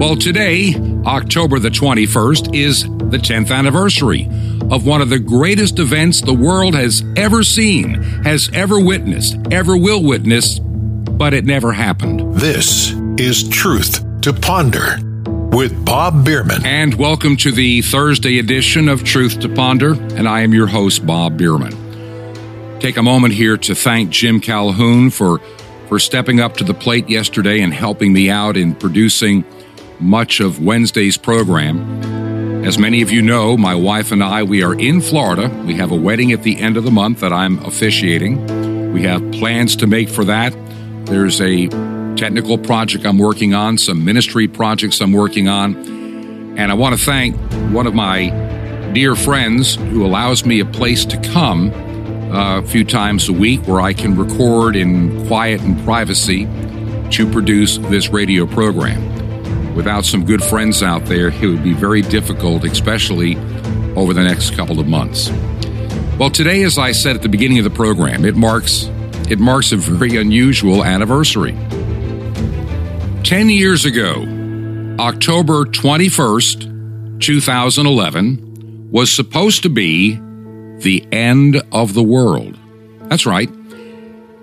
Well, today, October the 21st, is the 10th anniversary of one of the greatest events the world has ever seen, has ever witnessed, ever will witness, but it never happened. This is Truth to Ponder with Bob Bierman. And welcome to the Thursday edition of Truth to Ponder, and I am your host, Bob Bierman. Take a moment here to thank Jim Calhoun for, for stepping up to the plate yesterday and helping me out in producing much of Wednesday's program. As many of you know, my wife and I, we are in Florida. We have a wedding at the end of the month that I'm officiating. We have plans to make for that. There's a technical project I'm working on, some ministry projects I'm working on. And I want to thank one of my dear friends who allows me a place to come uh, a few times a week where I can record in quiet and privacy to produce this radio program without some good friends out there, it would be very difficult, especially over the next couple of months. Well, today, as I said at the beginning of the program, it marks it marks a very unusual anniversary. Ten years ago, October 21st, 2011, was supposed to be the end of the world. That's right.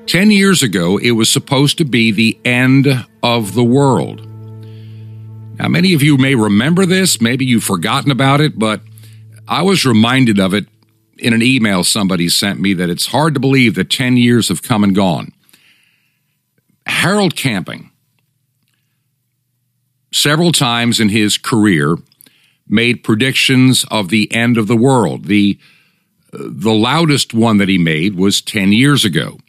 Ten years ago, it was supposed to be the end of the world. Now, many of you may remember this, maybe you've forgotten about it, but I was reminded of it in an email somebody sent me that it's hard to believe that 10 years have come and gone. Harold Camping, several times in his career, made predictions of the end of the world. The, the loudest one that he made was 10 years ago.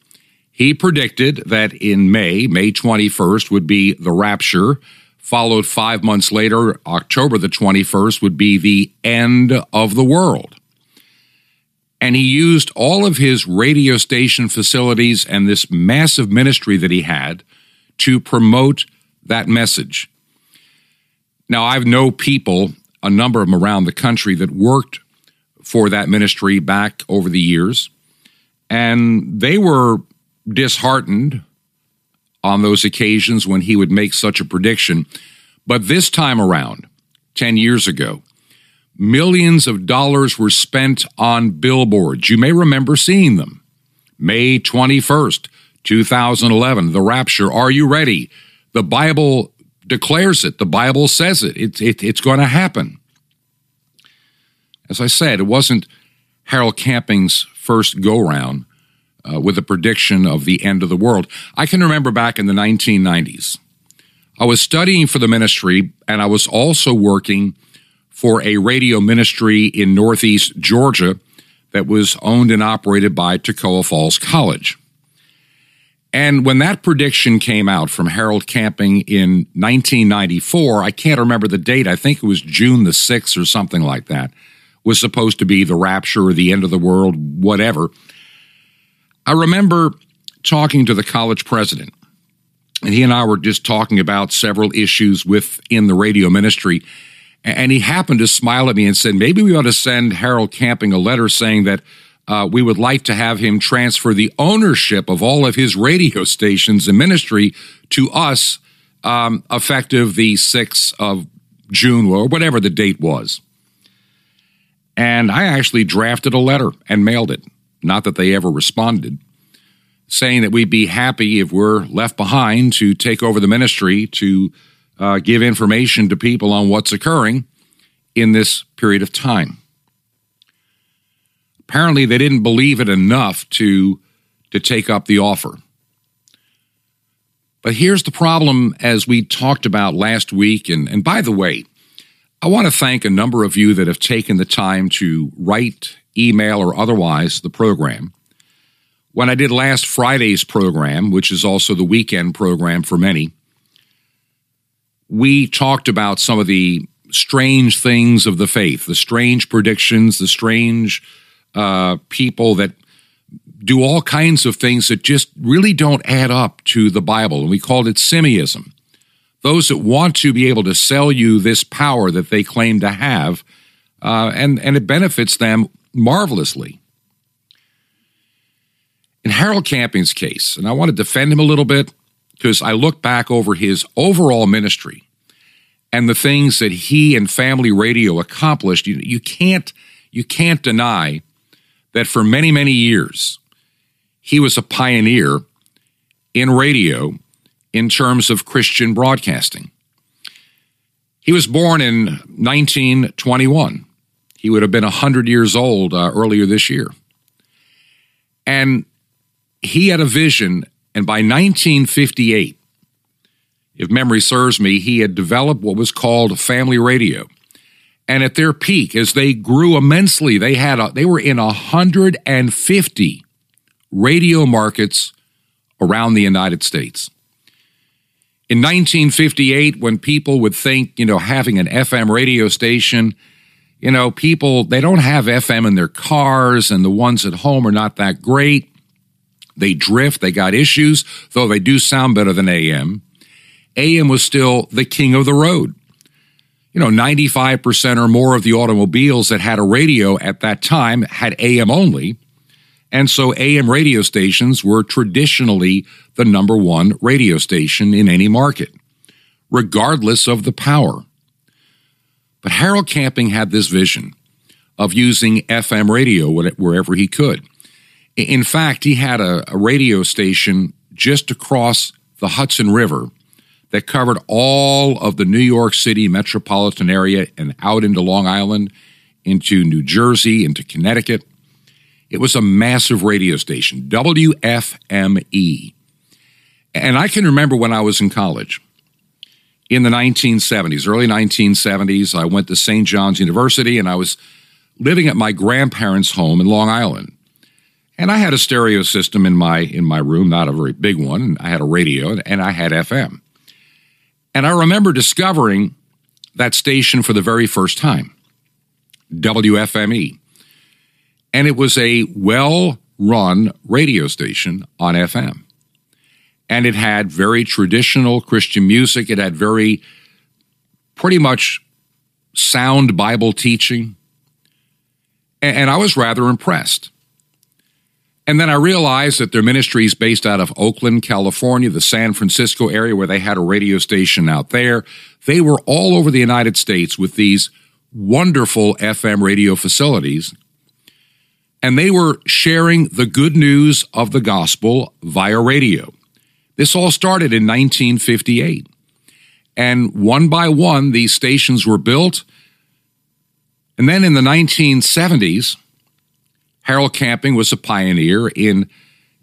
He predicted that in May, May 21st, would be the rapture followed five months later, October the 21st, would be the end of the world. And he used all of his radio station facilities and this massive ministry that he had to promote that message. Now, I've known people, a number of them around the country, that worked for that ministry back over the years, and they were disheartened on those occasions when he would make such a prediction. But this time around, 10 years ago, millions of dollars were spent on billboards. You may remember seeing them. May 21st, 2011, the rapture. Are you ready? The Bible declares it. The Bible says it. it, it it's going to happen. As I said, it wasn't Harold Camping's first go round uh, with a prediction of the end of the world. I can remember back in the 1990s, I was studying for the ministry and I was also working for a radio ministry in Northeast Georgia that was owned and operated by Toccoa Falls College. And when that prediction came out from Harold Camping in 1994, I can't remember the date, I think it was June the 6th or something like that, was supposed to be the rapture or the end of the world, whatever. I remember talking to the college president, and he and I were just talking about several issues within the radio ministry. And he happened to smile at me and said, maybe we ought to send Harold Camping a letter saying that uh, we would like to have him transfer the ownership of all of his radio stations and ministry to us um, effective the 6th of June or whatever the date was. And I actually drafted a letter and mailed it. Not that they ever responded, saying that we'd be happy if we're left behind to take over the ministry to uh, give information to people on what's occurring in this period of time. Apparently, they didn't believe it enough to, to take up the offer. But here's the problem, as we talked about last week. And, and by the way, I want to thank a number of you that have taken the time to write, email, or otherwise the program. When I did last Friday's program, which is also the weekend program for many, we talked about some of the strange things of the faith, the strange predictions, the strange uh, people that do all kinds of things that just really don't add up to the Bible. And we called it Simeism. Those that want to be able to sell you this power that they claim to have, uh, and, and it benefits them marvelously. In Harold Camping's case, and I want to defend him a little bit because I look back over his overall ministry, and the things that he and family radio accomplished, you, you can't you can't deny that for many, many years he was a pioneer in radio in terms of Christian broadcasting. He was born in 1921. He would have been 100 years old uh, earlier this year. And he had a vision, and by 1958, if memory serves me, he had developed what was called family radio. And at their peak, as they grew immensely, they had a, they were in 150 radio markets around the United States. In 1958, when people would think, you know, having an FM radio station, you know, people, they don't have FM in their cars and the ones at home are not that great. They drift, they got issues, though they do sound better than AM. AM was still the king of the road. You know, 95% or more of the automobiles that had a radio at that time had AM only. And so AM radio stations were traditionally the number one radio station in any market, regardless of the power. But Harold Camping had this vision of using FM radio wherever he could. In fact, he had a, a radio station just across the Hudson River that covered all of the New York City metropolitan area and out into Long Island, into New Jersey, into Connecticut. It was a massive radio station, WFME. And I can remember when I was in college in the 1970s, early 1970s, I went to St. John's University and I was living at my grandparents' home in Long Island. And I had a stereo system in my in my room, not a very big one. I had a radio and I had FM. And I remember discovering that station for the very first time, WFME. And it was a well run radio station on FM. And it had very traditional Christian music. It had very, pretty much sound Bible teaching. And I was rather impressed. And then I realized that their ministry is based out of Oakland, California, the San Francisco area where they had a radio station out there. They were all over the United States with these wonderful FM radio facilities and they were sharing the good news of the gospel via radio. This all started in 1958. And one by one, these stations were built. And then in the 1970s, Harold Camping was a pioneer in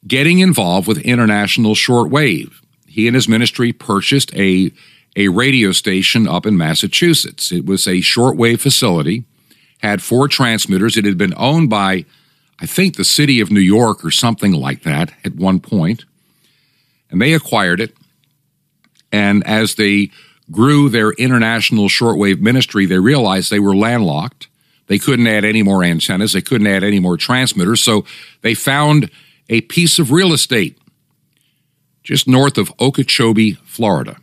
getting involved with international shortwave. He and his ministry purchased a, a radio station up in Massachusetts. It was a shortwave facility, had four transmitters. It had been owned by I think the city of New York or something like that at one point. And they acquired it. And as they grew their international shortwave ministry, they realized they were landlocked. They couldn't add any more antennas, they couldn't add any more transmitters. So they found a piece of real estate just north of Okeechobee, Florida.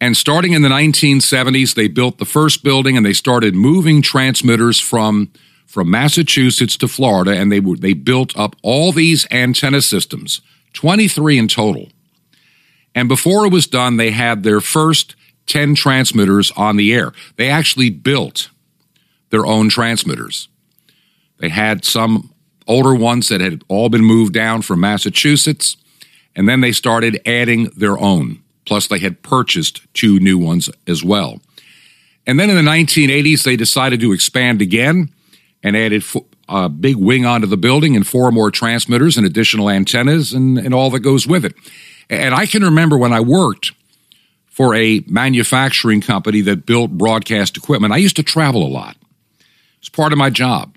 And starting in the 1970s, they built the first building and they started moving transmitters from from Massachusetts to Florida, and they they built up all these antenna systems, 23 in total. And before it was done, they had their first 10 transmitters on the air. They actually built their own transmitters. They had some older ones that had all been moved down from Massachusetts, and then they started adding their own. Plus, they had purchased two new ones as well. And then in the 1980s, they decided to expand again and added a big wing onto the building and four more transmitters and additional antennas and, and all that goes with it. And I can remember when I worked for a manufacturing company that built broadcast equipment, I used to travel a lot. It's part of my job.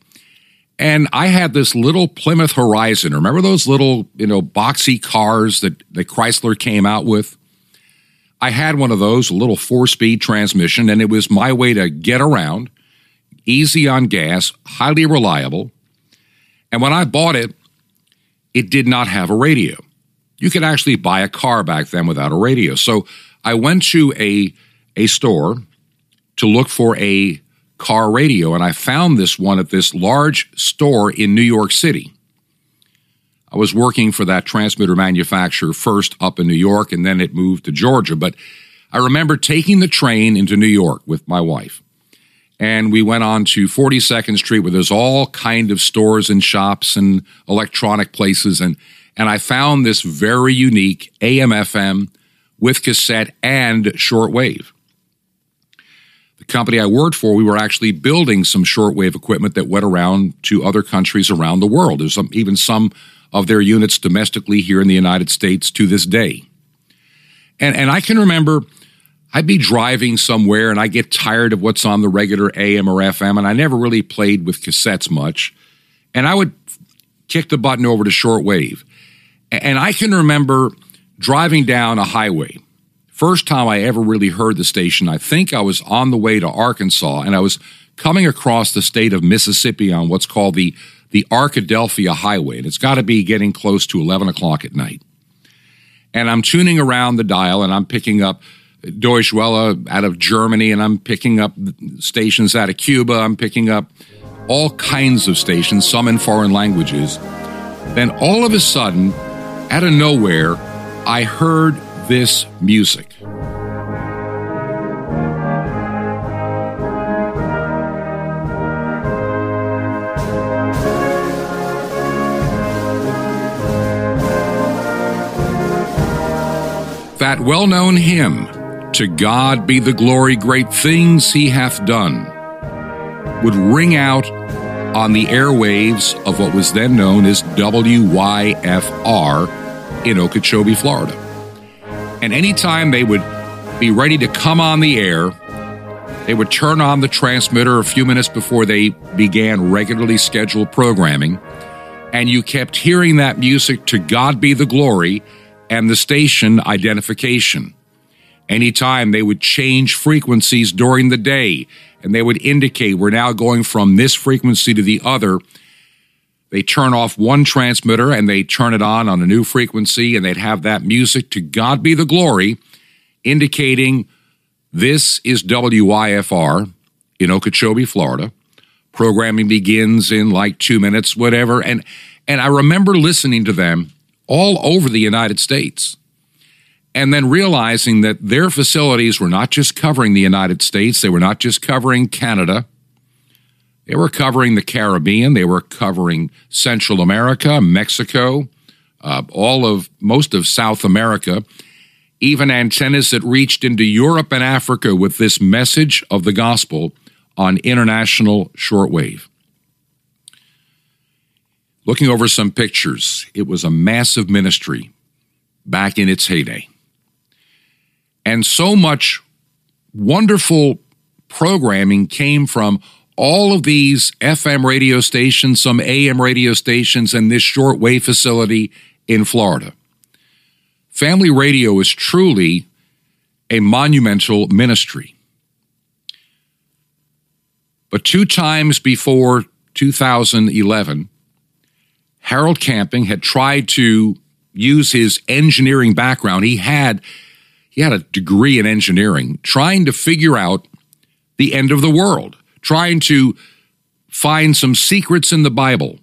And I had this little Plymouth Horizon. Remember those little, you know, boxy cars that, that Chrysler came out with? I had one of those, a little four speed transmission, and it was my way to get around easy on gas, highly reliable. And when I bought it, it did not have a radio. You could actually buy a car back then without a radio. So I went to a, a store to look for a car radio, and I found this one at this large store in New York City. I was working for that transmitter manufacturer first up in New York, and then it moved to Georgia. But I remember taking the train into New York with my wife. And we went on to 42nd Street where there's all kind of stores and shops and electronic places. And, and I found this very unique AM FM with cassette and shortwave. The company I worked for, we were actually building some shortwave equipment that went around to other countries around the world. There's some, even some of their units domestically here in the United States to this day. And, and I can remember I'd be driving somewhere and I get tired of what's on the regular AM or FM, and I never really played with cassettes much. And I would kick the button over to shortwave. And I can remember driving down a highway. First time I ever really heard the station, I think I was on the way to Arkansas and I was coming across the state of Mississippi on what's called the, the Arkadelphia Highway. And it's got to be getting close to 11 o'clock at night. And I'm tuning around the dial and I'm picking up Deutsche Welle out of Germany, and I'm picking up stations out of Cuba. I'm picking up all kinds of stations, some in foreign languages. Then all of a sudden, out of nowhere, I heard this music. That well known hymn, to God be the glory, great things he hath done, would ring out on the airwaves of what was then known as WYFR in Okeechobee, Florida. And anytime they would be ready to come on the air, they would turn on the transmitter a few minutes before they began regularly scheduled programming, and you kept hearing that music to God be the glory and the station identification. Anytime they would change frequencies during the day and they would indicate we're now going from this frequency to the other, they turn off one transmitter and they turn it on on a new frequency and they'd have that music to God be the glory, indicating this is WYFR in Okeechobee, Florida. Programming begins in like two minutes, whatever. And and I remember listening to them all over the United States and then realizing that their facilities were not just covering the United States, they were not just covering Canada, they were covering the Caribbean, they were covering Central America, Mexico, uh, all of most of South America, even antennas that reached into Europe and Africa with this message of the gospel on international shortwave. Looking over some pictures, it was a massive ministry back in its heyday and so much wonderful programming came from all of these FM radio stations, some AM radio stations, and this shortwave facility in Florida. Family radio is truly a monumental ministry. But two times before 2011, Harold Camping had tried to use his engineering background. He had he had a degree in engineering, trying to figure out the end of the world, trying to find some secrets in the Bible.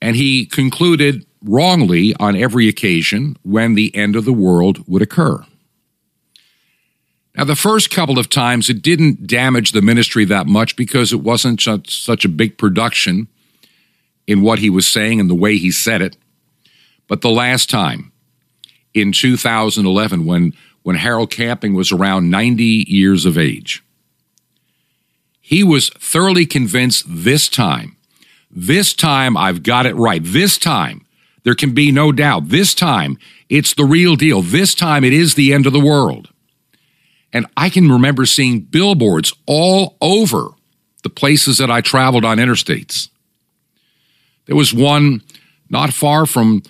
And he concluded wrongly on every occasion when the end of the world would occur. Now, the first couple of times it didn't damage the ministry that much because it wasn't such a big production in what he was saying and the way he said it. But the last time, in 2011 when, when Harold Camping was around 90 years of age. He was thoroughly convinced this time, this time I've got it right. This time, there can be no doubt. This time, it's the real deal. This time, it is the end of the world. And I can remember seeing billboards all over the places that I traveled on interstates. There was one not far from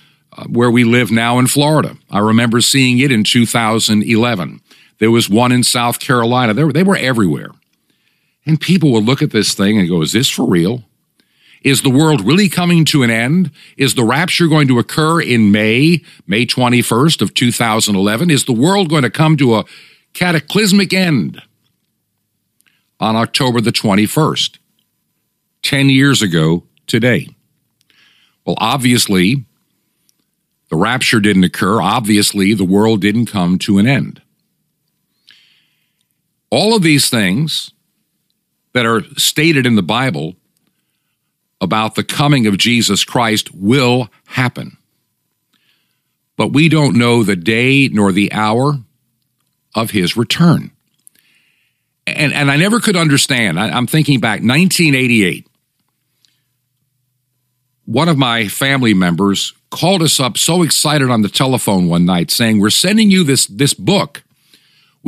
where we live now in Florida. I remember seeing it in 2011. There was one in South Carolina. They were, they were everywhere. And people would look at this thing and go, Is this for real? Is the world really coming to an end? Is the rapture going to occur in May, May 21st of 2011? Is the world going to come to a cataclysmic end on October the 21st? 10 years ago today. Well, obviously, the rapture didn't occur. Obviously, the world didn't come to an end. all of these things that are stated in the Bible about the coming of Jesus Christ will happen. But we don't know the day nor the hour of his return. And, and I never could understand. I, I'm thinking back, 1988. One of my family members called us up so excited on the telephone one night saying, We're sending you this, this book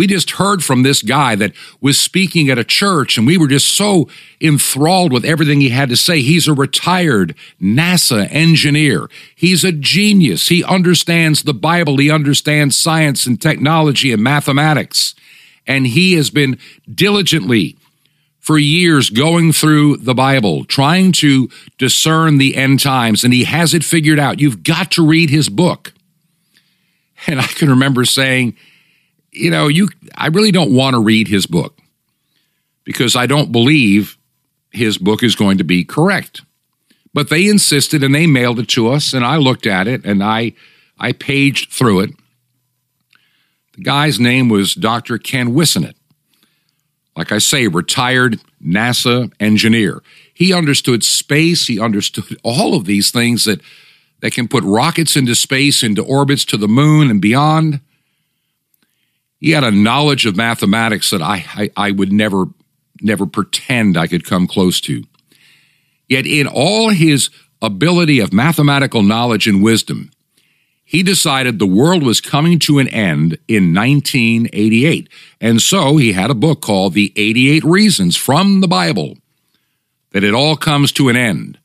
we just heard from this guy that was speaking at a church, and we were just so enthralled with everything he had to say. He's a retired NASA engineer. He's a genius. He understands the Bible, he understands science and technology and mathematics. And he has been diligently for years going through the Bible, trying to discern the end times, and he has it figured out. You've got to read his book. And I can remember saying, you know, you I really don't want to read his book because I don't believe his book is going to be correct. But they insisted and they mailed it to us and I looked at it and I I paged through it. The guy's name was Dr. Ken Whisenant. Like I say, retired NASA engineer. He understood space, he understood all of these things that that can put rockets into space, into orbits to the moon and beyond. He had a knowledge of mathematics that I, I, I would never, never pretend I could come close to. Yet, in all his ability of mathematical knowledge and wisdom, he decided the world was coming to an end in 1988. And so he had a book called The 88 Reasons from the Bible that it all comes to an end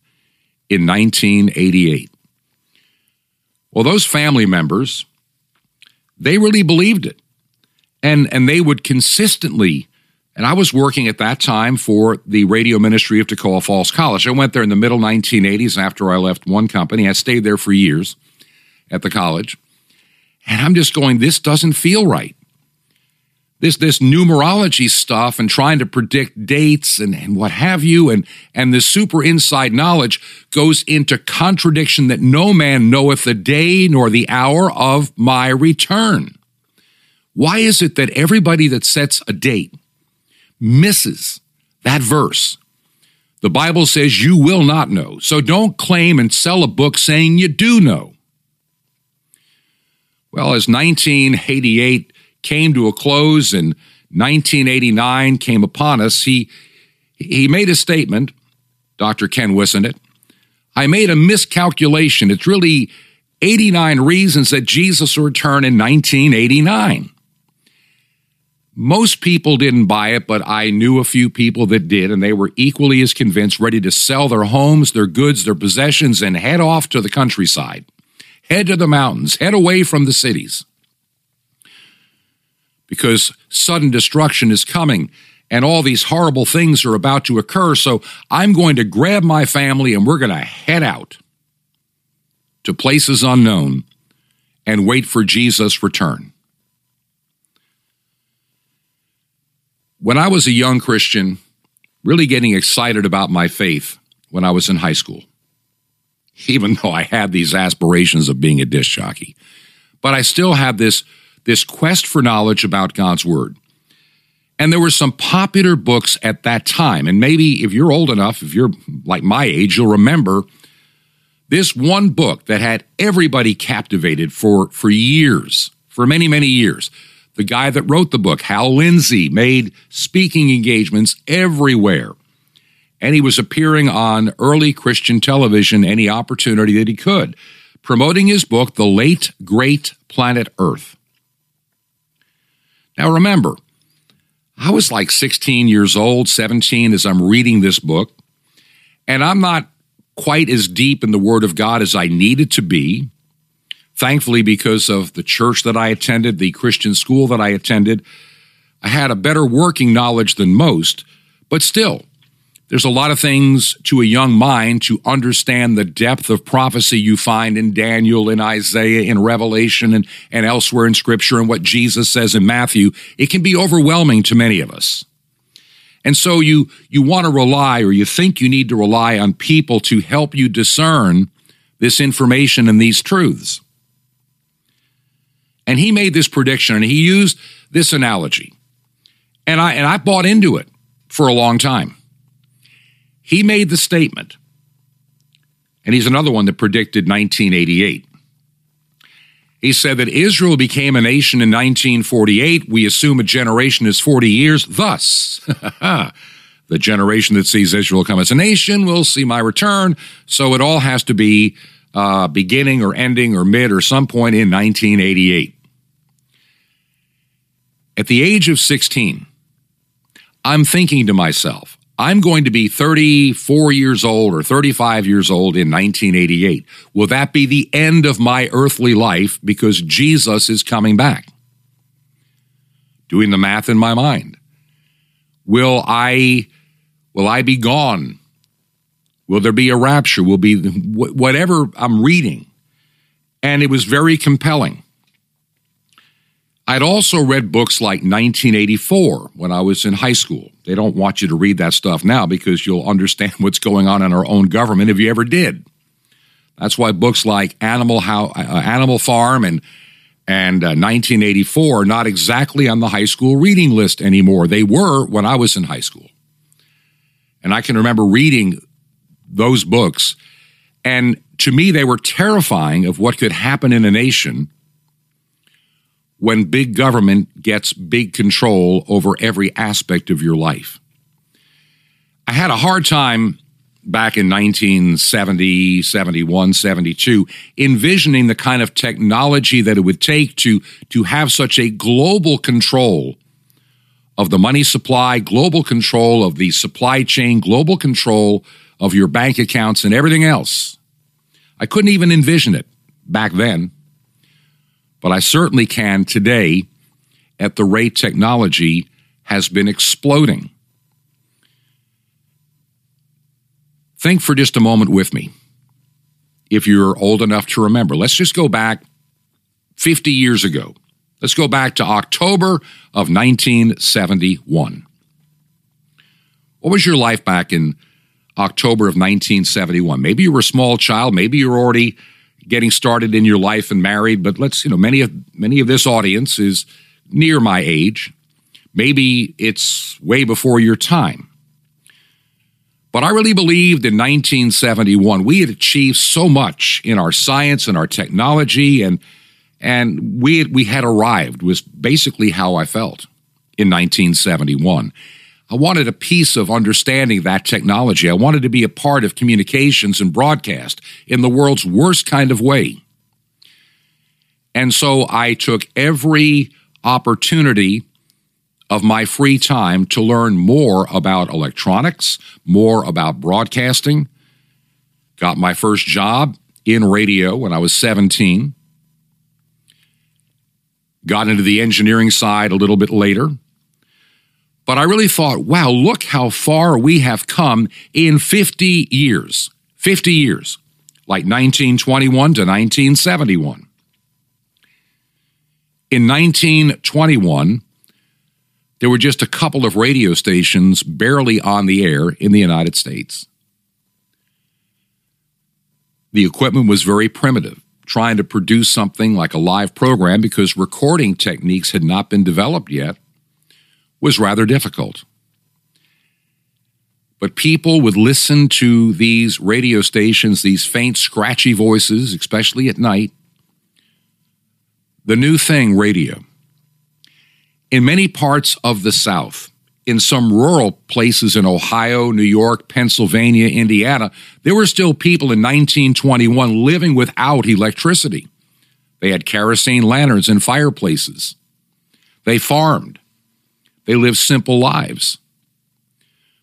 in 1988. Well, those family members, they really believed it and and they would consistently and I was working at that time for the radio ministry of Toccoa Falls College. I went there in the middle 1980s after I left one company. I stayed there for years at the college. And I'm just going, this doesn't feel right. This this numerology stuff and trying to predict dates and, and what have you, and and the super inside knowledge goes into contradiction that no man knoweth the day nor the hour of my return. Why is it that everybody that sets a date misses that verse? The Bible says you will not know. So don't claim and sell a book saying you do know. Well, as 1988 came to a close and 1989 came upon us, he, he made a statement, Dr. Ken Whisenant. I made a miscalculation. It's really 89 reasons that Jesus will return in 1989. Most people didn't buy it, but I knew a few people that did, and they were equally as convinced, ready to sell their homes, their goods, their possessions, and head off to the countryside, head to the mountains, head away from the cities. Because sudden destruction is coming and all these horrible things are about to occur. So I'm going to grab my family and we're going to head out to places unknown and wait for Jesus' return. When I was a young Christian, really getting excited about my faith when I was in high school, even though I had these aspirations of being a disc jockey, but I still had this, this quest for knowledge about God's Word. And there were some popular books at that time. And maybe if you're old enough, if you're like my age, you'll remember this one book that had everybody captivated for, for years, for many, many years the guy that wrote the book, Hal Lindsey, made speaking engagements everywhere. And he was appearing on early Christian television any opportunity that he could, promoting his book, The Late Great Planet Earth. Now remember, I was like 16 years old, 17 as I'm reading this book, and I'm not quite as deep in the Word of God as I needed to be. Thankfully, because of the church that I attended, the Christian school that I attended, I had a better working knowledge than most. But still, there's a lot of things to a young mind to understand the depth of prophecy you find in Daniel, in Isaiah, in Revelation, and, and elsewhere in Scripture, and what Jesus says in Matthew. It can be overwhelming to many of us. And so you, you want to rely, or you think you need to rely on people to help you discern this information and these truths. And he made this prediction and he used this analogy. And I and I bought into it for a long time. He made the statement, and he's another one that predicted 1988. He said that Israel became a nation in 1948. We assume a generation is 40 years. Thus, the generation that sees Israel come as a nation will see my return. So it all has to be uh, beginning or ending or mid or some point in 1988. At the age of 16, I'm thinking to myself, I'm going to be 34 years old or 35 years old in 1988. Will that be the end of my earthly life because Jesus is coming back? Doing the math in my mind. Will I will I be gone? Will there be a rapture? Will be whatever I'm reading. And it was very compelling. I'd also read books like 1984 when I was in high school. They don't want you to read that stuff now because you'll understand what's going on in our own government if you ever did. That's why books like Animal How, uh, Animal Farm and and uh, 1984 are not exactly on the high school reading list anymore. They were when I was in high school. And I can remember reading those books and to me they were terrifying of what could happen in a nation when big government gets big control over every aspect of your life. I had a hard time back in 1970, 71, 72, envisioning the kind of technology that it would take to, to have such a global control of the money supply, global control of the supply chain, global control of your bank accounts and everything else. I couldn't even envision it back then but I certainly can today at the rate technology has been exploding. Think for just a moment with me. If you're old enough to remember, let's just go back 50 years ago. Let's go back to October of 1971. What was your life back in October of 1971? Maybe you were a small child, maybe you were already getting started in your life and married, but let's, you know, many of many of this audience is near my age. Maybe it's way before your time. But I really believed in 1971 we had achieved so much in our science and our technology and and we we had arrived was basically how I felt in 1971. I wanted a piece of understanding that technology. I wanted to be a part of communications and broadcast in the world's worst kind of way. And so I took every opportunity of my free time to learn more about electronics, more about broadcasting. Got my first job in radio when I was 17. Got into the engineering side a little bit later. But I really thought, wow, look how far we have come in 50 years. 50 years, like 1921 to 1971. In 1921, there were just a couple of radio stations barely on the air in the United States. The equipment was very primitive, trying to produce something like a live program because recording techniques had not been developed yet was rather difficult. But people would listen to these radio stations, these faint, scratchy voices, especially at night. The new thing, radio. In many parts of the South, in some rural places in Ohio, New York, Pennsylvania, Indiana, there were still people in 1921 living without electricity. They had kerosene lanterns and fireplaces. They farmed. They lived simple lives.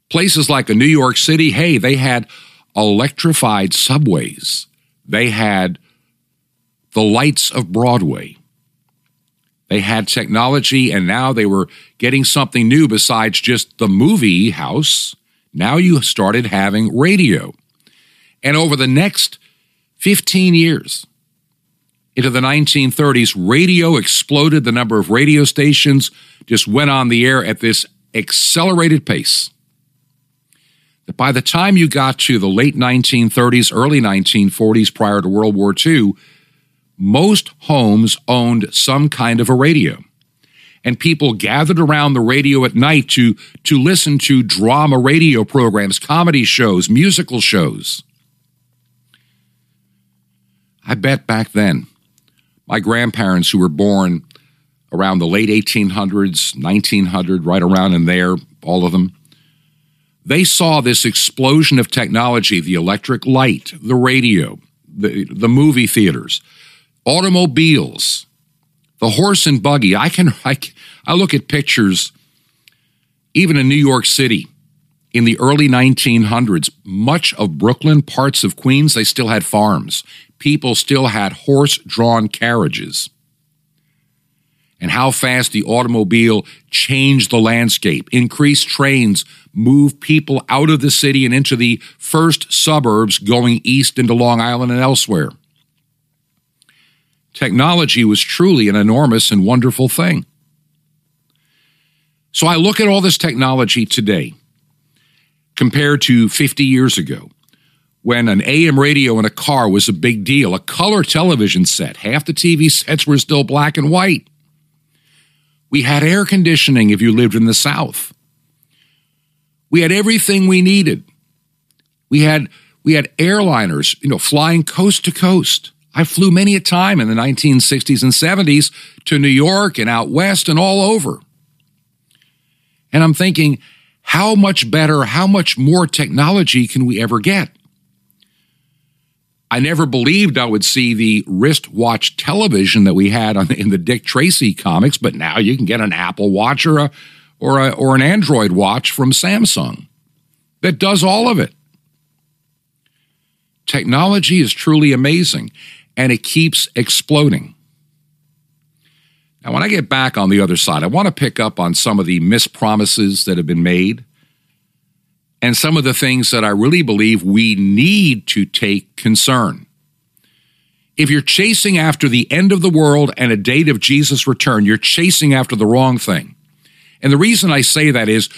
Places like a New York City, hey, they had electrified subways. They had the lights of Broadway. They had technology, and now they were getting something new besides just the movie house. Now you started having radio. And over the next 15 years, into the 1930s, radio exploded. The number of radio stations just went on the air at this accelerated pace. That by the time you got to the late 1930s, early 1940s, prior to World War II, most homes owned some kind of a radio. and people gathered around the radio at night to, to listen to drama radio programs, comedy shows, musical shows. I bet back then, my grandparents who were born around the late 1800s, 1900, right around in there, all of them, they saw this explosion of technology the electric light, the radio, the, the movie theaters, automobiles, the horse and buggy. I can, I, I look at pictures, even in New York City in the early 1900s, much of Brooklyn, parts of Queens, they still had farms. People still had horse drawn carriages and how fast the automobile changed the landscape. Increased trains moved people out of the city and into the first suburbs going east into Long Island and elsewhere. Technology was truly an enormous and wonderful thing. So I look at all this technology today compared to 50 years ago when an AM radio in a car was a big deal, a color television set. Half the TV sets were still black and white. We had air conditioning if you lived in the South. We had everything we needed. We had we had airliners, you know, flying coast to coast. I flew many a time in the 1960s and 70s to New York and out west and all over. And I'm thinking, how much better, how much more technology can we ever get? I never believed I would see the wristwatch television that we had on, in the Dick Tracy comics, but now you can get an Apple Watch or a, or a, or an Android watch from Samsung that does all of it. Technology is truly amazing and it keeps exploding. Now, when I get back on the other side, I want to pick up on some of the mispromises that have been made and some of the things that I really believe we need to take concern. If you're chasing after the end of the world and a date of Jesus' return, you're chasing after the wrong thing. And the reason I say that is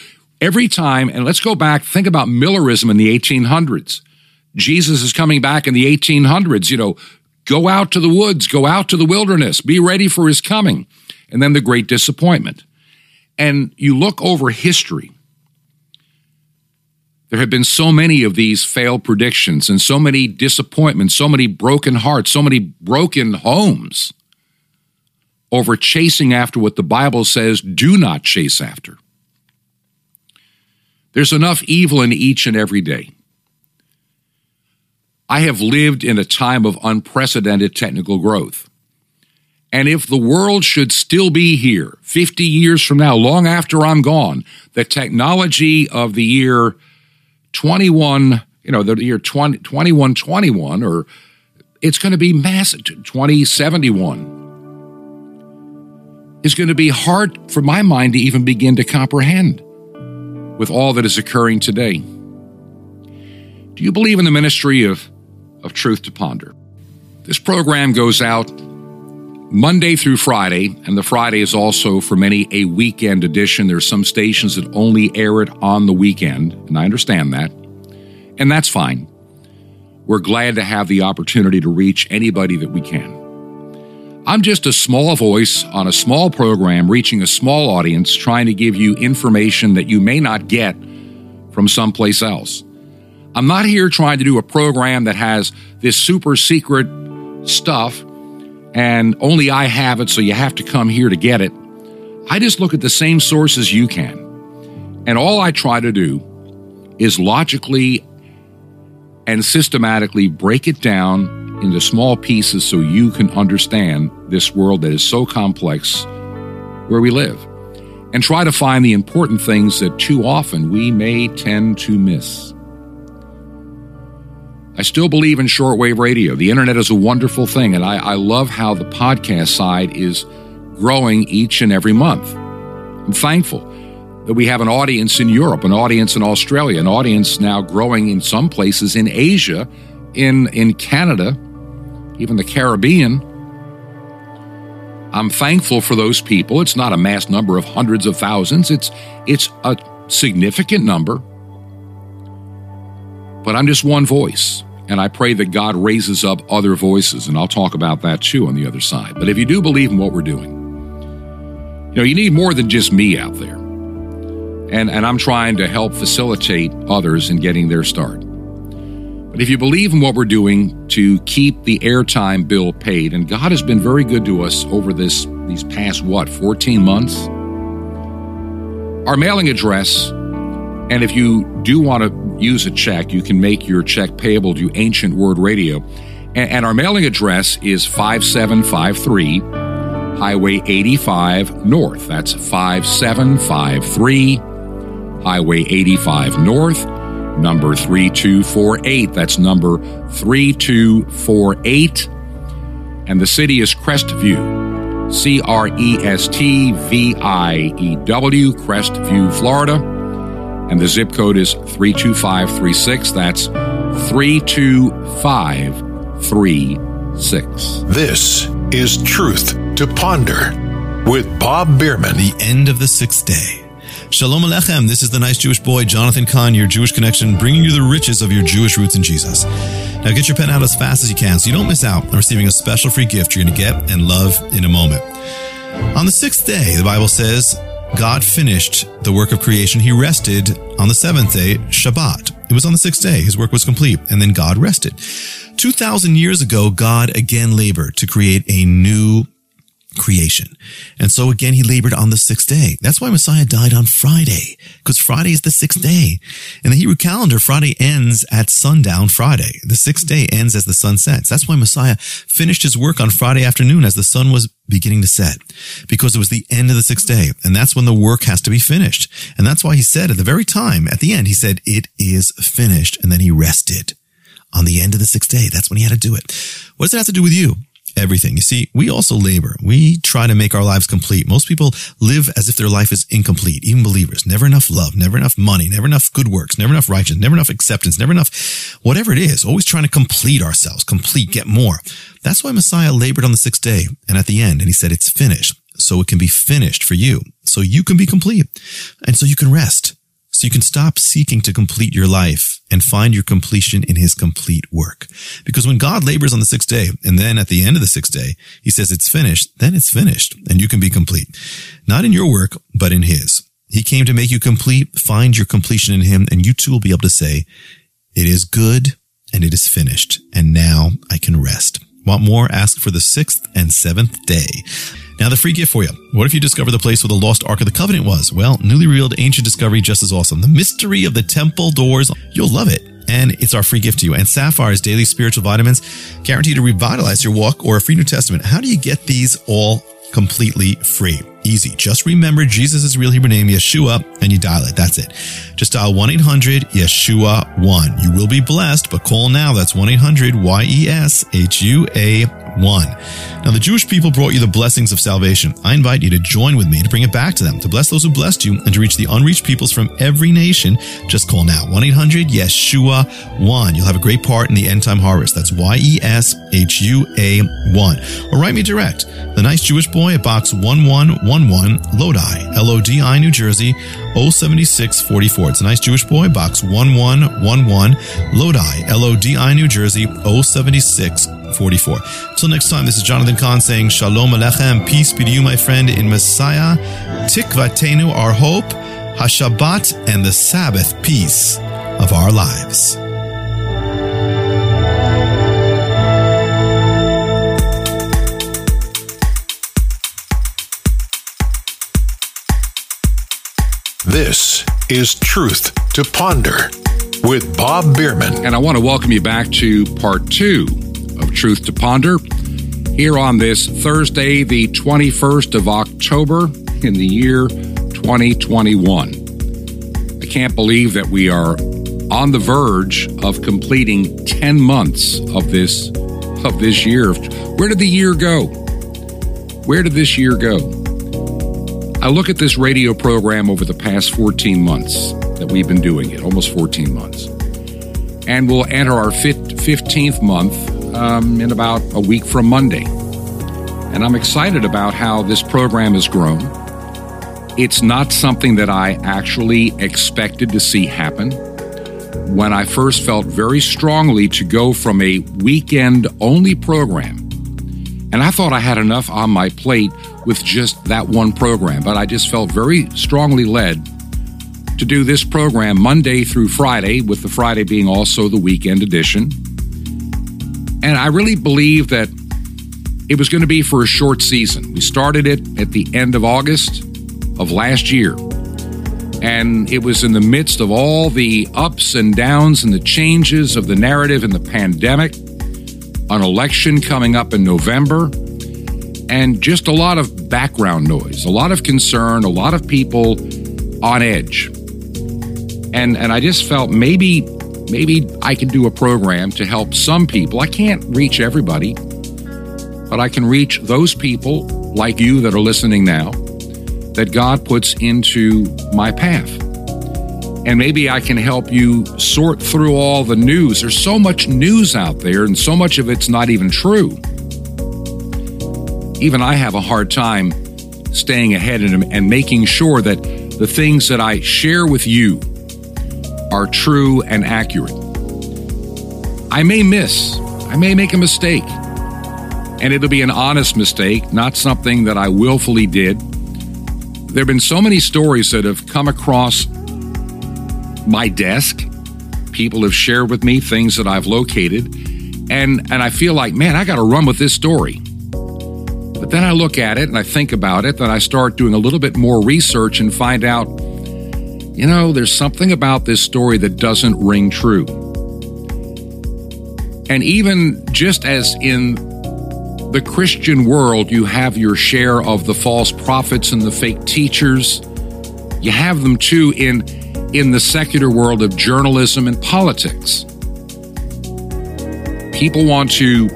every time, and let's go back, think about Millerism in the 1800s. Jesus is coming back in the 1800s, you know, go out to the woods, go out to the wilderness, be ready for his coming. And then the great disappointment. And you look over history, there have been so many of these failed predictions and so many disappointments, so many broken hearts, so many broken homes over chasing after what the Bible says do not chase after. There's enough evil in each and every day. I have lived in a time of unprecedented technical growth. And if the world should still be here 50 years from now, long after I'm gone, the technology of the year 21, you know, the year 20, 2121, or it's going to be massive, 2071 is going to be hard for my mind to even begin to comprehend with all that is occurring today. Do you believe in the ministry of, of Truth to Ponder? This program goes out Monday through Friday, and the Friday is also for many a weekend edition. There's some stations that only air it on the weekend, and I understand that. And that's fine. We're glad to have the opportunity to reach anybody that we can. I'm just a small voice on a small program reaching a small audience trying to give you information that you may not get from someplace else. I'm not here trying to do a program that has this super secret stuff and only I have it, so you have to come here to get it. I just look at the same sources you can. And all I try to do is logically and systematically break it down into small pieces so you can understand this world that is so complex where we live. And try to find the important things that too often we may tend to miss. I still believe in shortwave radio. The internet is a wonderful thing, and I, I, love how the podcast side is growing each and every month. I'm thankful that we have an audience in Europe, an audience in Australia, an audience now growing in some places in Asia, in, in Canada, even the Caribbean. I'm thankful for those people. It's not a mass number of hundreds of thousands, it's, it's a significant number but I'm just one voice. And I pray that God raises up other voices, and I'll talk about that too on the other side. But if you do believe in what we're doing, You know, you need more than just me out there. And, and I'm trying to help facilitate others in getting their start. But if you believe in what we're doing to keep the airtime bill paid, and God has been very good to us over this these past what 14 months, our mailing address, and if you do want to use a check, you can make your check payable to Ancient Word Radio, and, our mailing address is 5753 Highway 85 North. That's 5753 Highway 85 North, number 3248. That's number 3248. And the city is Crestview, C R E S T V I E W, Crestview, Florida. And the zip code is 32536. That's 32536. This is Truth to Ponder with Bob Bierman. The end of the sixth day. Shalom Alechem. This is the nice Jewish boy, Jonathan Cahn, your Jewish connection, bringing you the riches of your Jewish roots in Jesus. Now get your pen out as fast as you can so you don't miss out on receiving a special free gift you're going to get and love in a moment. On the sixth day, the Bible says, God finished the work of creation. He rested on the seventh day, Shabbat. It was on the sixth day. His work was complete. And then God rested. 2,000 years ago, God again labored to create a new creation. And so again, he labored on the sixth day. That's why Messiah died on Friday, because Friday is the sixth day. In the Hebrew calendar, Friday ends at sundown Friday. The sixth day ends as the sun sets. That's why Messiah finished his work on Friday afternoon as the sun was beginning to set, because it was the end of the sixth day. And that's when the work has to be finished. And that's why he said at the very time, at the end, he said, it is finished. And then he rested on the end of the sixth day. That's when he had to do it. What does it have to do with you? Everything. You see, we also labor. We try to make our lives complete. Most people live as if their life is incomplete, even believers. Never enough love, never enough money, never enough good works, never enough righteousness, never enough acceptance, never enough whatever it is. Always trying to complete ourselves, complete, get more. That's why Messiah labored on the sixth day and at the end, and he said, it's finished. So it can be finished for you. So you can be complete. And so you can rest. So you can stop seeking to complete your life and find your completion in his complete work. Because when God labors on the sixth day, and then at the end of the sixth day, he says it's finished, then it's finished and you can be complete. Not in your work, but in his. He came to make you complete, find your completion in him, and you too will be able to say, it is good and it is finished. And now I can rest. Want more? Ask for the sixth and seventh day. Now, the free gift for you. What if you discover the place where the lost Ark of the Covenant was? Well, newly revealed ancient discovery just as awesome. The mystery of the temple doors. You'll love it. And it's our free gift to you. And Sapphire's daily spiritual vitamins guaranteed to revitalize your walk or a free New Testament. How do you get these all completely free? Easy. Just remember Jesus' real Hebrew name, Yeshua, and you dial it. That's it. Just dial 1-800-YESHUA-1. You will be blessed, but call now. That's 1-800-Y-E-S-H-U-A-1. Now, the Jewish people brought you the blessings of salvation. I invite you to join with me to bring it back to them, to bless those who blessed you, and to reach the unreached peoples from every nation. Just call now. 1-800-YESHUA-1. You'll have a great part in the end time harvest. That's Y-E-S-H-U-A-1. Or write me direct. The Nice Jewish Boy at Box 111 11 Lodi, L-O-D-I, New Jersey, 07644. It's a nice Jewish boy, box 1111, Lodi, L-O-D-I, New Jersey, 07644. Till next time, this is Jonathan Cahn saying Shalom Alechem, peace be to you, my friend, in Messiah, Tikvatenu, our hope, Hashabbat, and the Sabbath peace of our lives. This is Truth to Ponder with Bob Bierman. And I want to welcome you back to part two of Truth to Ponder here on this Thursday, the 21st of October in the year 2021. I can't believe that we are on the verge of completing 10 months of this of this year. Where did the year go? Where did this year go? I look at this radio program over the past 14 months that we've been doing it, almost 14 months. And we'll enter our 15th month um, in about a week from Monday. And I'm excited about how this program has grown. It's not something that I actually expected to see happen. When I first felt very strongly to go from a weekend only program And I thought I had enough on my plate with just that one program, but I just felt very strongly led to do this program Monday through Friday, with the Friday being also the weekend edition. And I really believe that it was going to be for a short season. We started it at the end of August of last year. And it was in the midst of all the ups and downs and the changes of the narrative and the pandemic an election coming up in November, and just a lot of background noise, a lot of concern, a lot of people on edge. And and I just felt maybe maybe I can do a program to help some people. I can't reach everybody, but I can reach those people like you that are listening now that God puts into my path and maybe I can help you sort through all the news. There's so much news out there, and so much of it's not even true. Even I have a hard time staying ahead and, and making sure that the things that I share with you are true and accurate. I may miss, I may make a mistake, and it'll be an honest mistake, not something that I willfully did. There have been so many stories that have come across my desk. People have shared with me things that I've located, and and I feel like, man, I got to run with this story. But then I look at it and I think about it, then I start doing a little bit more research and find out, you know, there's something about this story that doesn't ring true. And even just as in the Christian world, you have your share of the false prophets and the fake teachers. You have them too in in the secular world of journalism and politics. People want to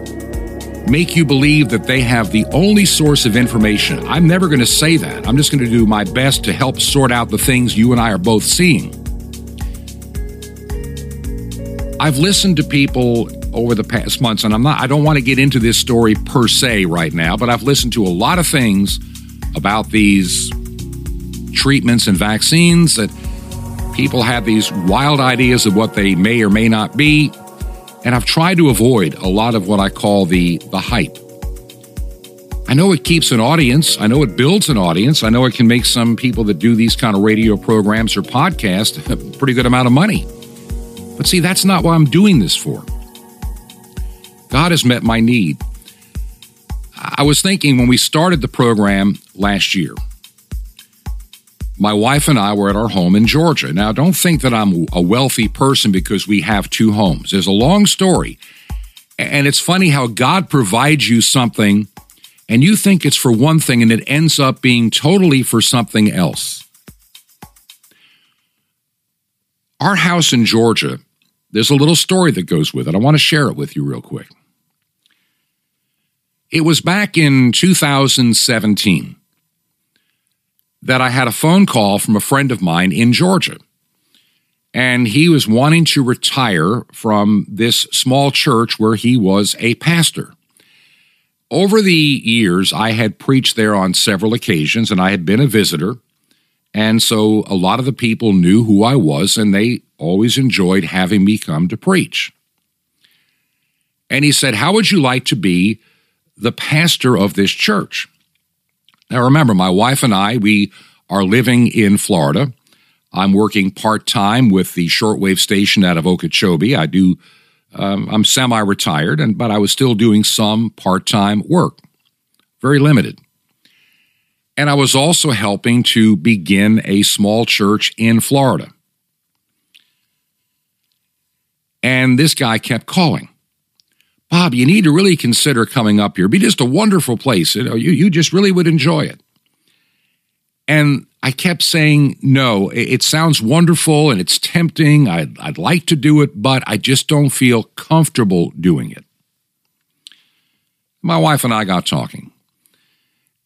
make you believe that they have the only source of information. I'm never going to say that. I'm just going to do my best to help sort out the things you and I are both seeing. I've listened to people over the past months and I'm not I don't want to get into this story per se right now, but I've listened to a lot of things about these treatments and vaccines that People have these wild ideas of what they may or may not be, and I've tried to avoid a lot of what I call the, the hype. I know it keeps an audience. I know it builds an audience. I know it can make some people that do these kind of radio programs or podcasts a pretty good amount of money. But see, that's not what I'm doing this for. God has met my need. I was thinking when we started the program last year, my wife and I were at our home in Georgia. Now, don't think that I'm a wealthy person because we have two homes. There's a long story. And it's funny how God provides you something and you think it's for one thing and it ends up being totally for something else. Our house in Georgia, there's a little story that goes with it. I want to share it with you real quick. It was back in 2017 that I had a phone call from a friend of mine in Georgia. And he was wanting to retire from this small church where he was a pastor. Over the years, I had preached there on several occasions and I had been a visitor. And so a lot of the people knew who I was and they always enjoyed having me come to preach. And he said, How would you like to be the pastor of this church? Now, remember, my wife and I, we are living in Florida. I'm working part time with the shortwave station out of Okeechobee. I do, um, I'm semi retired, and but I was still doing some part time work, very limited. And I was also helping to begin a small church in Florida. And this guy kept calling. Bob, you need to really consider coming up here. It'd be just a wonderful place. You know, you, you just really would enjoy it. And I kept saying, no, it, it sounds wonderful and it's tempting. I'd, I'd like to do it, but I just don't feel comfortable doing it. My wife and I got talking.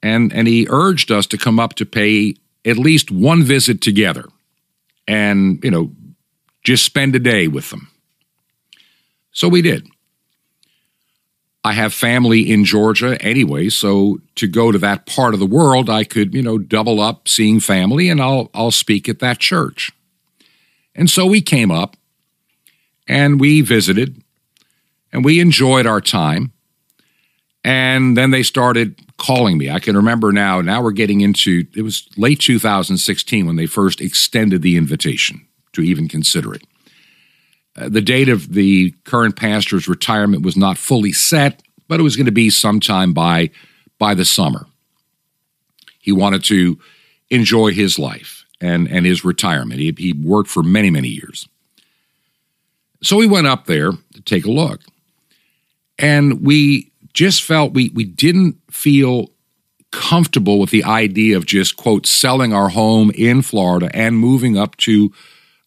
And, and he urged us to come up to pay at least one visit together and, you know, just spend a day with them. So we did. I have family in Georgia anyway, so to go to that part of the world, I could, you know, double up seeing family and I'll I'll speak at that church. And so we came up and we visited and we enjoyed our time. And then they started calling me. I can remember now, now we're getting into it was late 2016 when they first extended the invitation to even consider it. Uh, the date of the current pastor's retirement was not fully set, but it was going to be sometime by by the summer. He wanted to enjoy his life and, and his retirement. He, he worked for many, many years. So we went up there to take a look. And we just felt we, we didn't feel comfortable with the idea of just, quote, selling our home in Florida and moving up to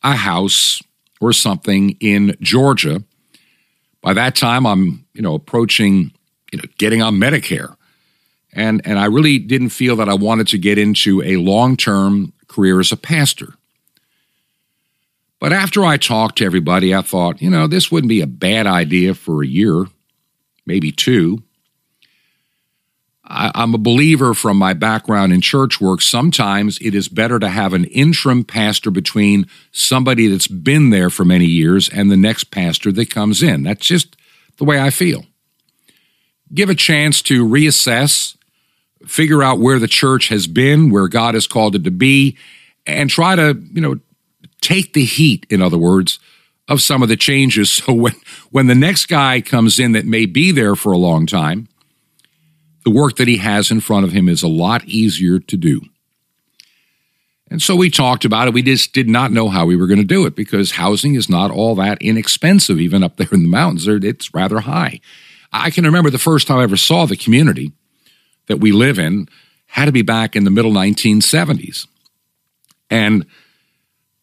a house or something in Georgia. By that time, I'm, you know, approaching, you know, getting on Medicare. And, and I really didn't feel that I wanted to get into a long term career as a pastor. But after I talked to everybody, I thought, you know, this wouldn't be a bad idea for a year, maybe two. I, am a believer from my background in church work. Sometimes it is better to have an interim pastor between somebody that's been there for many years and the next pastor that comes in. That's just the way I feel. Give a chance to reassess, figure out where the church has been, where God has called it to be, and try to, you know, take the heat, in other words, of some of the changes. So when, when the next guy comes in that may be there for a long time, the work that he has in front of him is a lot easier to do. And so we talked about it. We just did not know how we were going to do it because housing is not all that inexpensive, even up there in the mountains. It's rather high. I can remember the first time I ever saw the community that we live in had to be back in the middle 1970s. And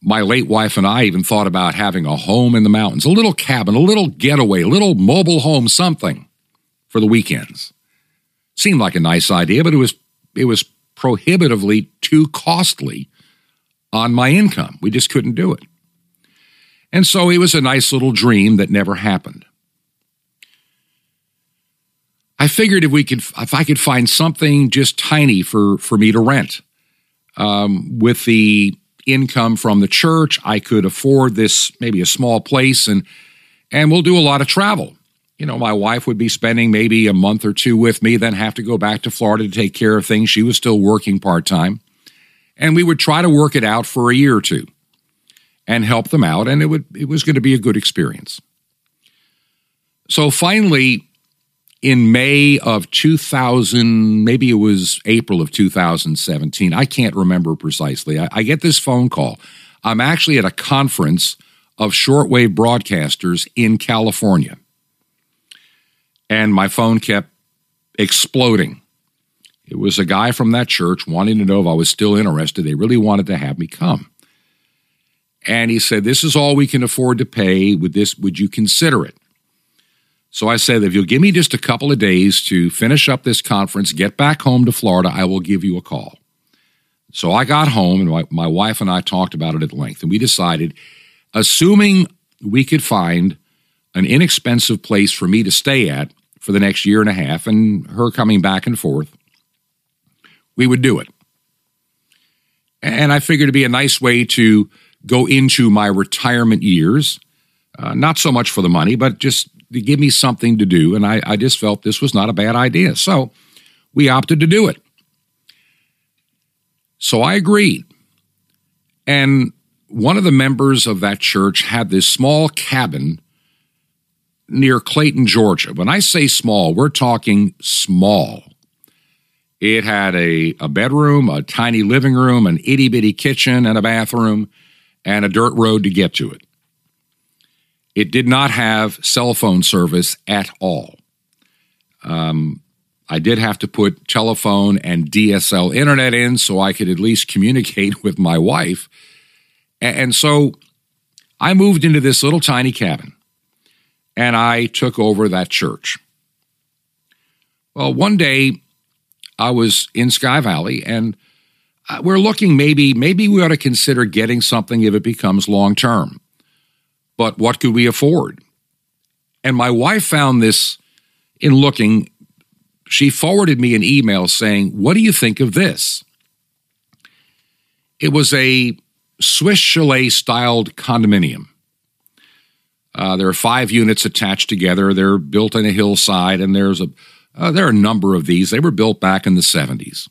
my late wife and I even thought about having a home in the mountains, a little cabin, a little getaway, a little mobile home, something for the weekends. Seemed like a nice idea, but it was it was prohibitively too costly on my income. We just couldn't do it. And so it was a nice little dream that never happened. I figured if we could if I could find something just tiny for for me to rent um, with the income from the church. I could afford this maybe a small place and and we'll do a lot of travel. You know, my wife would be spending maybe a month or two with me, then have to go back to Florida to take care of things. She was still working part time. And we would try to work it out for a year or two and help them out. And it would it was going to be a good experience. So finally, in May of 2000, maybe it was April of 2017. I can't remember precisely. I, I, get this phone call. I'm actually at a conference of shortwave broadcasters in California. And my phone kept exploding. It was a guy from that church wanting to know if I was still interested. They really wanted to have me come. And he said, This is all we can afford to pay. Would this would you consider it? So I said, if you'll give me just a couple of days to finish up this conference, get back home to Florida, I will give you a call. So I got home and my, my wife and I talked about it at length. And we decided, assuming we could find an inexpensive place for me to stay at for the next year and a half and her coming back and forth, we would do it. And I figured it'd be a nice way to go into my retirement years. Uh, not so much for the money, but just to give me something to do. And I, I just felt this was not a bad idea. So we opted to do it. So I agreed. And one of the members of that church had this small cabin near Clayton, Georgia. When I say small, we're talking small. It had a, a bedroom, a tiny living room, an itty bitty kitchen, and a bathroom, and a dirt road to get to it. It did not have cell phone service at all. Um, I did have to put telephone and DSL internet in so I could at least communicate with my wife. And so I moved into this little tiny cabin and I took over that church. Well, one day I was in Sky Valley and uh, we're looking maybe maybe we ought to consider getting something if it becomes long term but what could we afford? And my wife found this in looking. She forwarded me an email saying, What do you think of this? It was a Swiss chalet styled condominium. Uh, there are five units attached together. They're built on a hillside, and there's a, Uh, there are a number of these. They were built back in the 70s.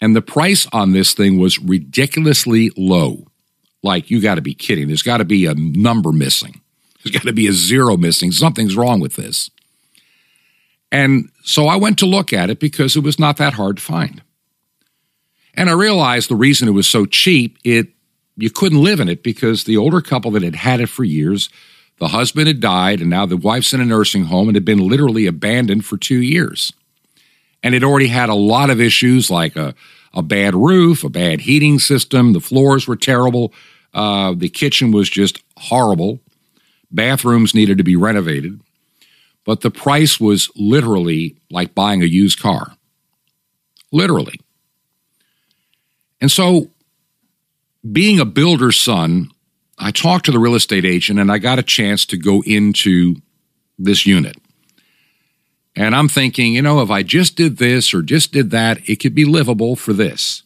And the price on this thing was ridiculously low. Like, you got to be kidding. There's got to be a number missing. There's got to be a zero missing. Something's wrong with this. And so I went to look at it because it was not that hard to find. And I realized the reason it was so cheap, it you couldn't live in it because the older couple that had had it for years, the husband had died and now the wife's in a nursing home and had been literally abandoned for 2 years. And it already had a lot of issues like a a bad roof, a bad heating system, the floors were terrible, uh, the kitchen was just horrible, bathrooms needed to be renovated but the price was literally like buying a used car. Literally. And so, being a builder's son, I talked to the real estate agent and I got a chance to go into this unit. And I'm thinking, you know, if I just did this or just did that, it could be livable for this.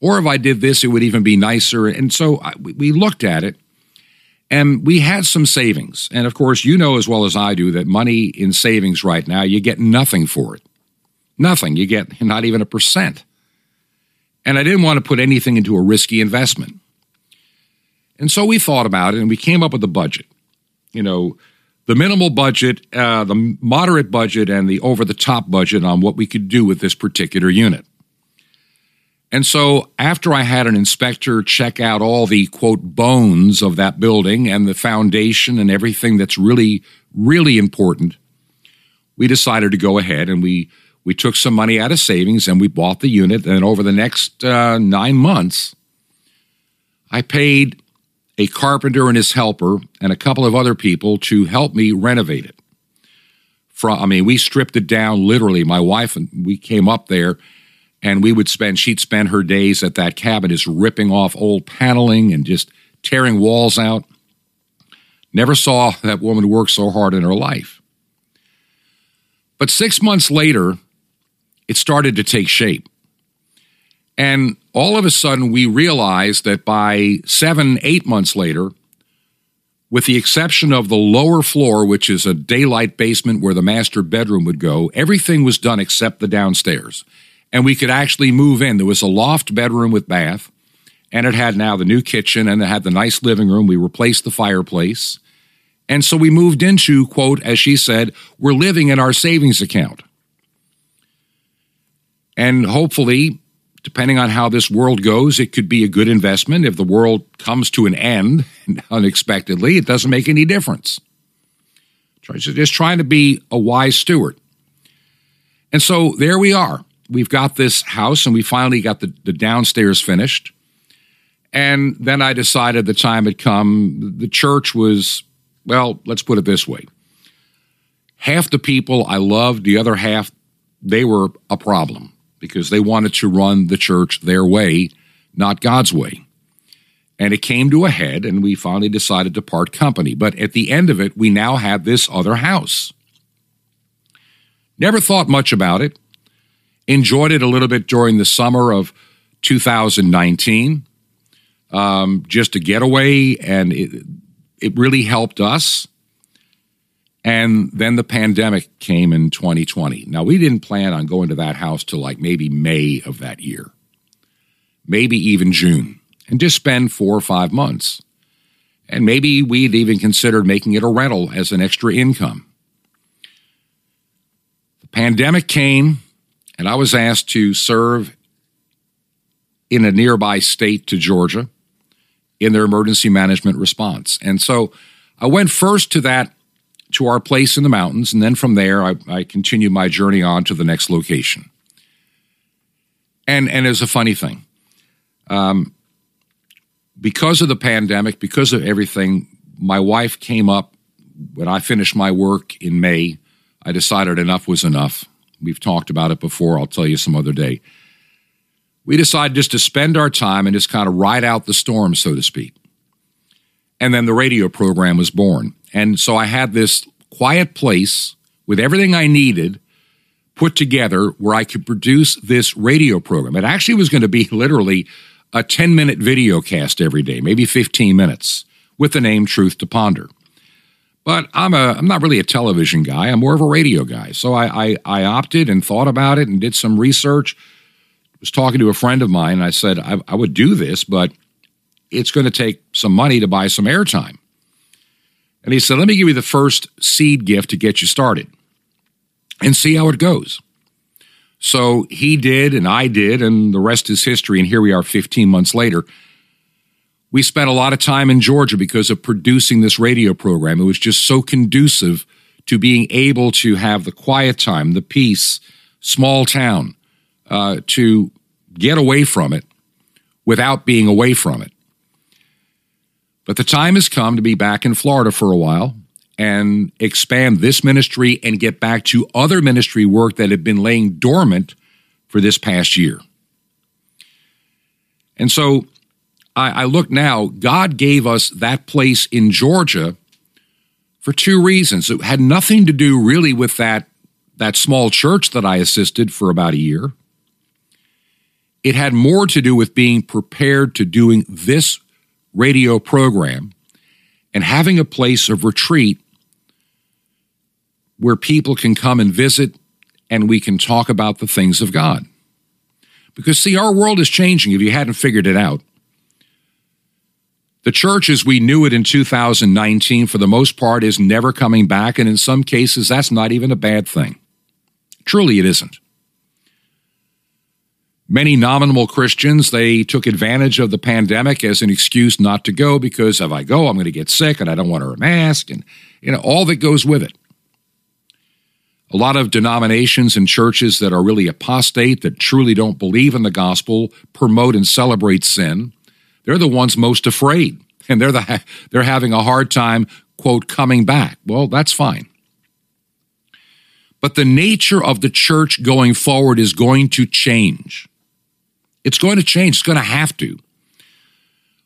Or if I did this, it would even be nicer. And so I, we looked at it and we had some savings. And of course, you know as well as I do that money in savings right now, you get nothing for it. Nothing. You get not even a percent. And I didn't want to put anything into a risky investment. And so we thought about it and we came up with a budget. You know, the minimal budget, uh, the moderate budget, and the over the top budget on what we could do with this particular unit. And so after I had an inspector check out all the quote bones of that building and the foundation and everything that's really, really important, we decided to go ahead and we we took some money out of savings and we bought the unit. And over the next uh, nine months, I paid a carpenter and his helper and a couple of other people to help me renovate it. From, I mean, we stripped it down literally. My wife and we came up there and we would spend she'd spend her days at that cabin just ripping off old paneling and just tearing walls out never saw that woman work so hard in her life but six months later it started to take shape and all of a sudden we realized that by seven eight months later with the exception of the lower floor which is a daylight basement where the master bedroom would go everything was done except the downstairs and we could actually move in. There was a loft bedroom with bath, and it had now the new kitchen and it had the nice living room. We replaced the fireplace. And so we moved into, quote, as she said, we're living in our savings account. And hopefully, depending on how this world goes, it could be a good investment. If the world comes to an end unexpectedly, it doesn't make any difference. So Just trying to be a wise steward. And so there we are we've got this house and we finally got the, the downstairs finished. And then I decided the time had come. The church was, well, let's put it this way half the people I loved, the other half, they were a problem because they wanted to run the church their way, not God's way. And it came to a head, and we finally decided to part company. But at the end of it, we now have this other house. Never thought much about it enjoyed it a little bit during the summer of 2019, um, just a getaway, and it, it really helped us. And then the pandemic came in 2020. Now, we didn't plan on going to that house till like maybe May of that year, maybe even June, and just spend four or five months. And maybe we'd even considered making it a rental as an extra income. The pandemic came, and I was asked to serve in a nearby state to Georgia in their emergency management response. And so I went first to that, to our place in the mountains, and then from there I, I continued my journey on to the next location. And and it's a funny thing. Um, because of the pandemic, because of everything, my wife came up when I finished my work in May. I decided enough was enough. We've talked about it before. I'll tell you some other day. We decided just to spend our time and just kind of ride out the storm, so to speak. And then the radio program was born. And so I had this quiet place with everything I needed put together where I could produce this radio program. It actually was going to be literally a 10 minute video cast every day, maybe 15 minutes, with the name Truth to Ponder. But I'm a I'm not really a television guy. I'm more of a radio guy. So I I, I opted and thought about it and did some research. I Was talking to a friend of mine and I said I, I would do this, but it's going to take some money to buy some airtime. And he said, Let me give you the first seed gift to get you started and see how it goes. So he did, and I did, and the rest is history. And here we are 15 months later. We spent a lot of time in Georgia because of producing this radio program. It was just so conducive to being able to have the quiet time, the peace, small town, uh, to get away from it without being away from it. But the time has come to be back in Florida for a while and expand this ministry and get back to other ministry work that had been laying dormant for this past year. And so I, I look now, God gave us that place in Georgia for two reasons. It had nothing to do really with that, that small church that I assisted for about a year. It had more to do with being prepared to doing this radio program and having a place of retreat where people can come and visit and we can talk about the things of God. Because, see, our world is changing if you hadn't figured it out. The church as we knew it in 2019, for the most part, is never coming back, and in some cases, that's not even a bad thing. Truly, it isn't. Many nominal Christians, they took advantage of the pandemic as an excuse not to go because if I go, I'm going to get sick and I don't want to wear a mask and you know all that goes with it. A lot of denominations and churches that are really apostate, that truly don't believe in the gospel, promote and celebrate sin. They're the ones most afraid, and they're the they're having a hard time quote coming back. Well, that's fine. But the nature of the church going forward is going to change. It's going to change. It's going to have to.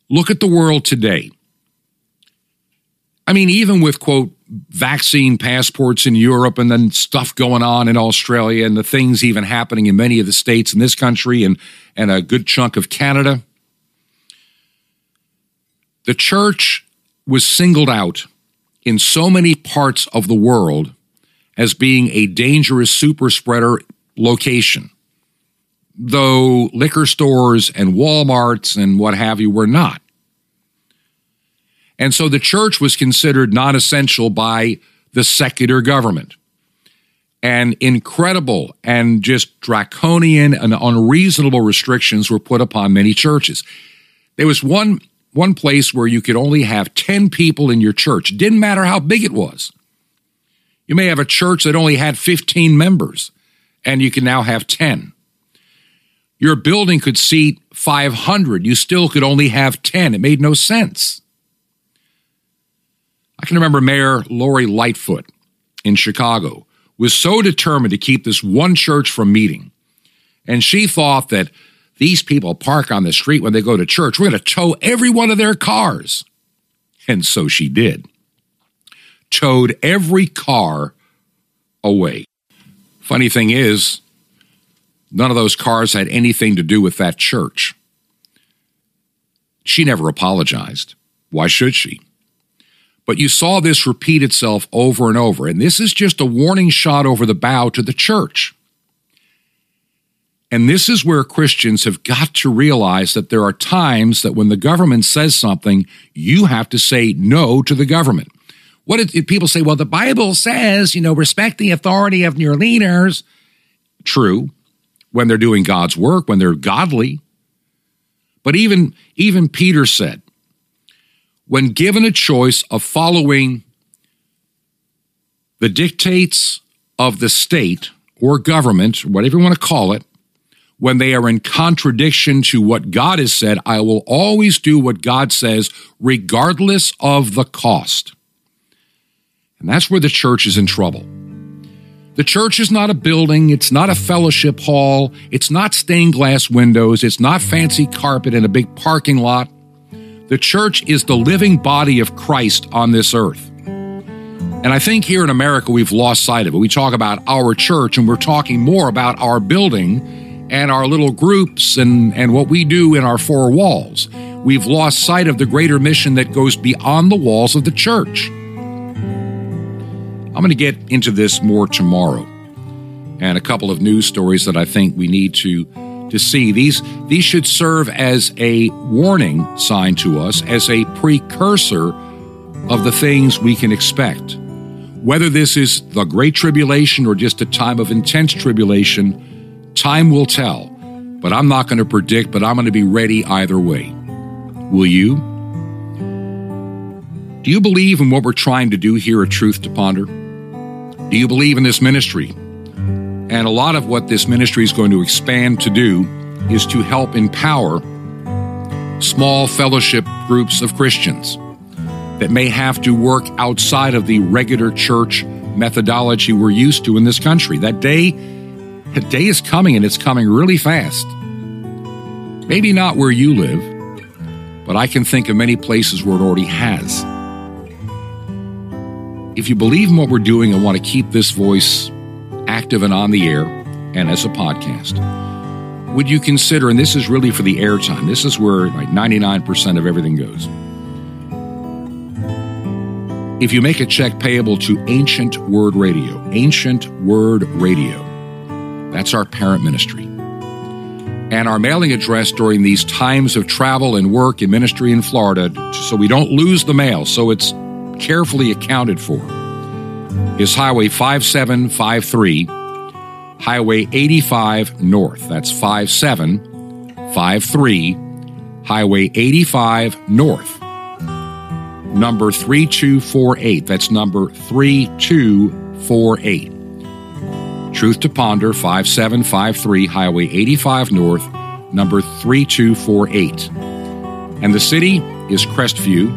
Look at the world today. I mean, even with, quote, vaccine passports in Europe and then stuff going on in Australia and the things even happening in many of the states in this country and, and a good chunk of Canada, the church was singled out in so many parts of the world as being a dangerous super spreader location though liquor stores and Walmarts and what have you were not. And so the church was considered non essential by the secular government. And incredible and just draconian and unreasonable restrictions were put upon many churches. There was one, one place where you could only have 10 people in your church. Didn't matter how big it was. You may have a church that only had 15 members, and you can now have 10. Your building could seat 500. You still could only have 10. It made no sense. I can remember Mayor Lori Lightfoot in Chicago was so determined to keep this one church from meeting. And she thought that these people park on the street when they go to church. We're going to tow every one of their cars. And so she did. Towed every car away. Funny thing is, None of those cars had anything to do with that church. She never apologized. Why should she? But you saw this repeat itself over and over, and this is just a warning shot over the bow to the church. And this is where Christians have got to realize that there are times that when the government says something, you have to say no to the government. What did people say? Well, the Bible says, you know, respect the authority of your leaders. True when they're doing God's work, when they're godly. But even, even Peter said, when given a choice of following the dictates of the state or government, whatever you want to call it, when they are in contradiction to what God has said, I will always do what God says, regardless of the cost. And that's where the church is in trouble. The church is not a building, it's not a fellowship hall, it's not stained glass windows, it's not fancy carpet in a big parking lot. The church is the living body of Christ on this earth. And I think here in America, we've lost sight of it. We talk about our church, and we're talking more about our building and our little groups and, and what we do in our four walls. We've lost sight of the greater mission that goes beyond the walls of the church. I'm going to get into this more tomorrow and a couple of news stories that I think we need to to see. These these should serve as a warning sign to us, as a precursor of the things we can expect. Whether this is the great tribulation or just a time of intense tribulation, time will tell. But I'm not going to predict, but I'm going to be ready either way. Will you? Do you believe in what we're trying to do here at Truth to Ponder? Do you believe in this ministry? And a lot of what this ministry is going to expand to do is to help empower small fellowship groups of Christians that may have to work outside of the regular church methodology we're used to in this country. That day, that day is coming and it's coming really fast. Maybe not where you live, but I can think of many places where it already has. If you believe in what we're doing and want to keep this voice active and on the air and as a podcast, would you consider, and this is really for the airtime, this is where like 99% of everything goes. If you make a check payable to Ancient Word Radio, Ancient Word Radio, that's our parent ministry. And our mailing address during these times of travel and work and ministry in Florida, so we don't lose the mail, so it's carefully accounted for is Highway 5753, Highway 85 North. That's 5753, Highway 85 North. Number 3248. That's number 3248. Truth to Ponder, 5753, Highway 85 North, number 3248. And the city is Crestview,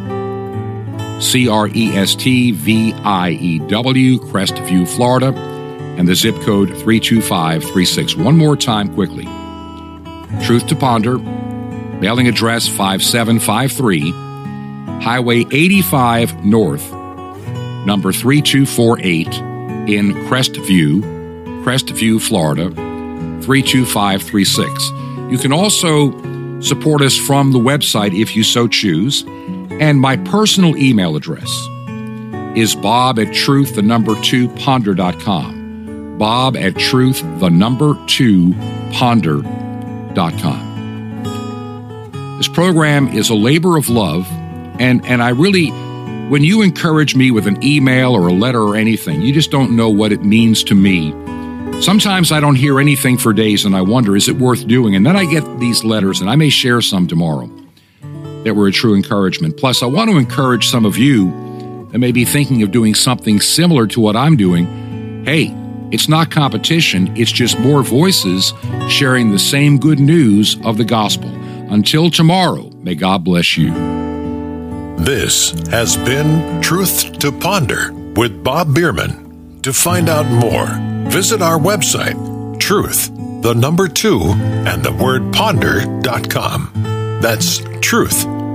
C R E S T V I E W, Crestview, Florida, and the zip code 32536. One more time quickly. Truth to Ponder, mailing address 5753, Highway 85 North, number 3248 in Crestview, Crestview, Florida, 32536. You can also support us from the website if you so choose. And my personal email address is bob at truth, the number two ponder.com. Bob at truth, the number two ponder.com. This program is a labor of love, and, and I really, when you encourage me with an email or a letter or anything, you just don't know what it means to me. Sometimes I don't hear anything for days and I wonder, is it worth doing? And then I get these letters, and I may share some tomorrow that were a true encouragement. Plus, I want to encourage some of you that may be thinking of doing something similar to what I'm doing. Hey, it's not competition, it's just more voices sharing the same good news of the gospel. Until tomorrow, may God bless you. This has been Truth to Ponder with Bob Bierman. To find out more, visit our website, truth, the number two, and the word ponder.com. That's truth,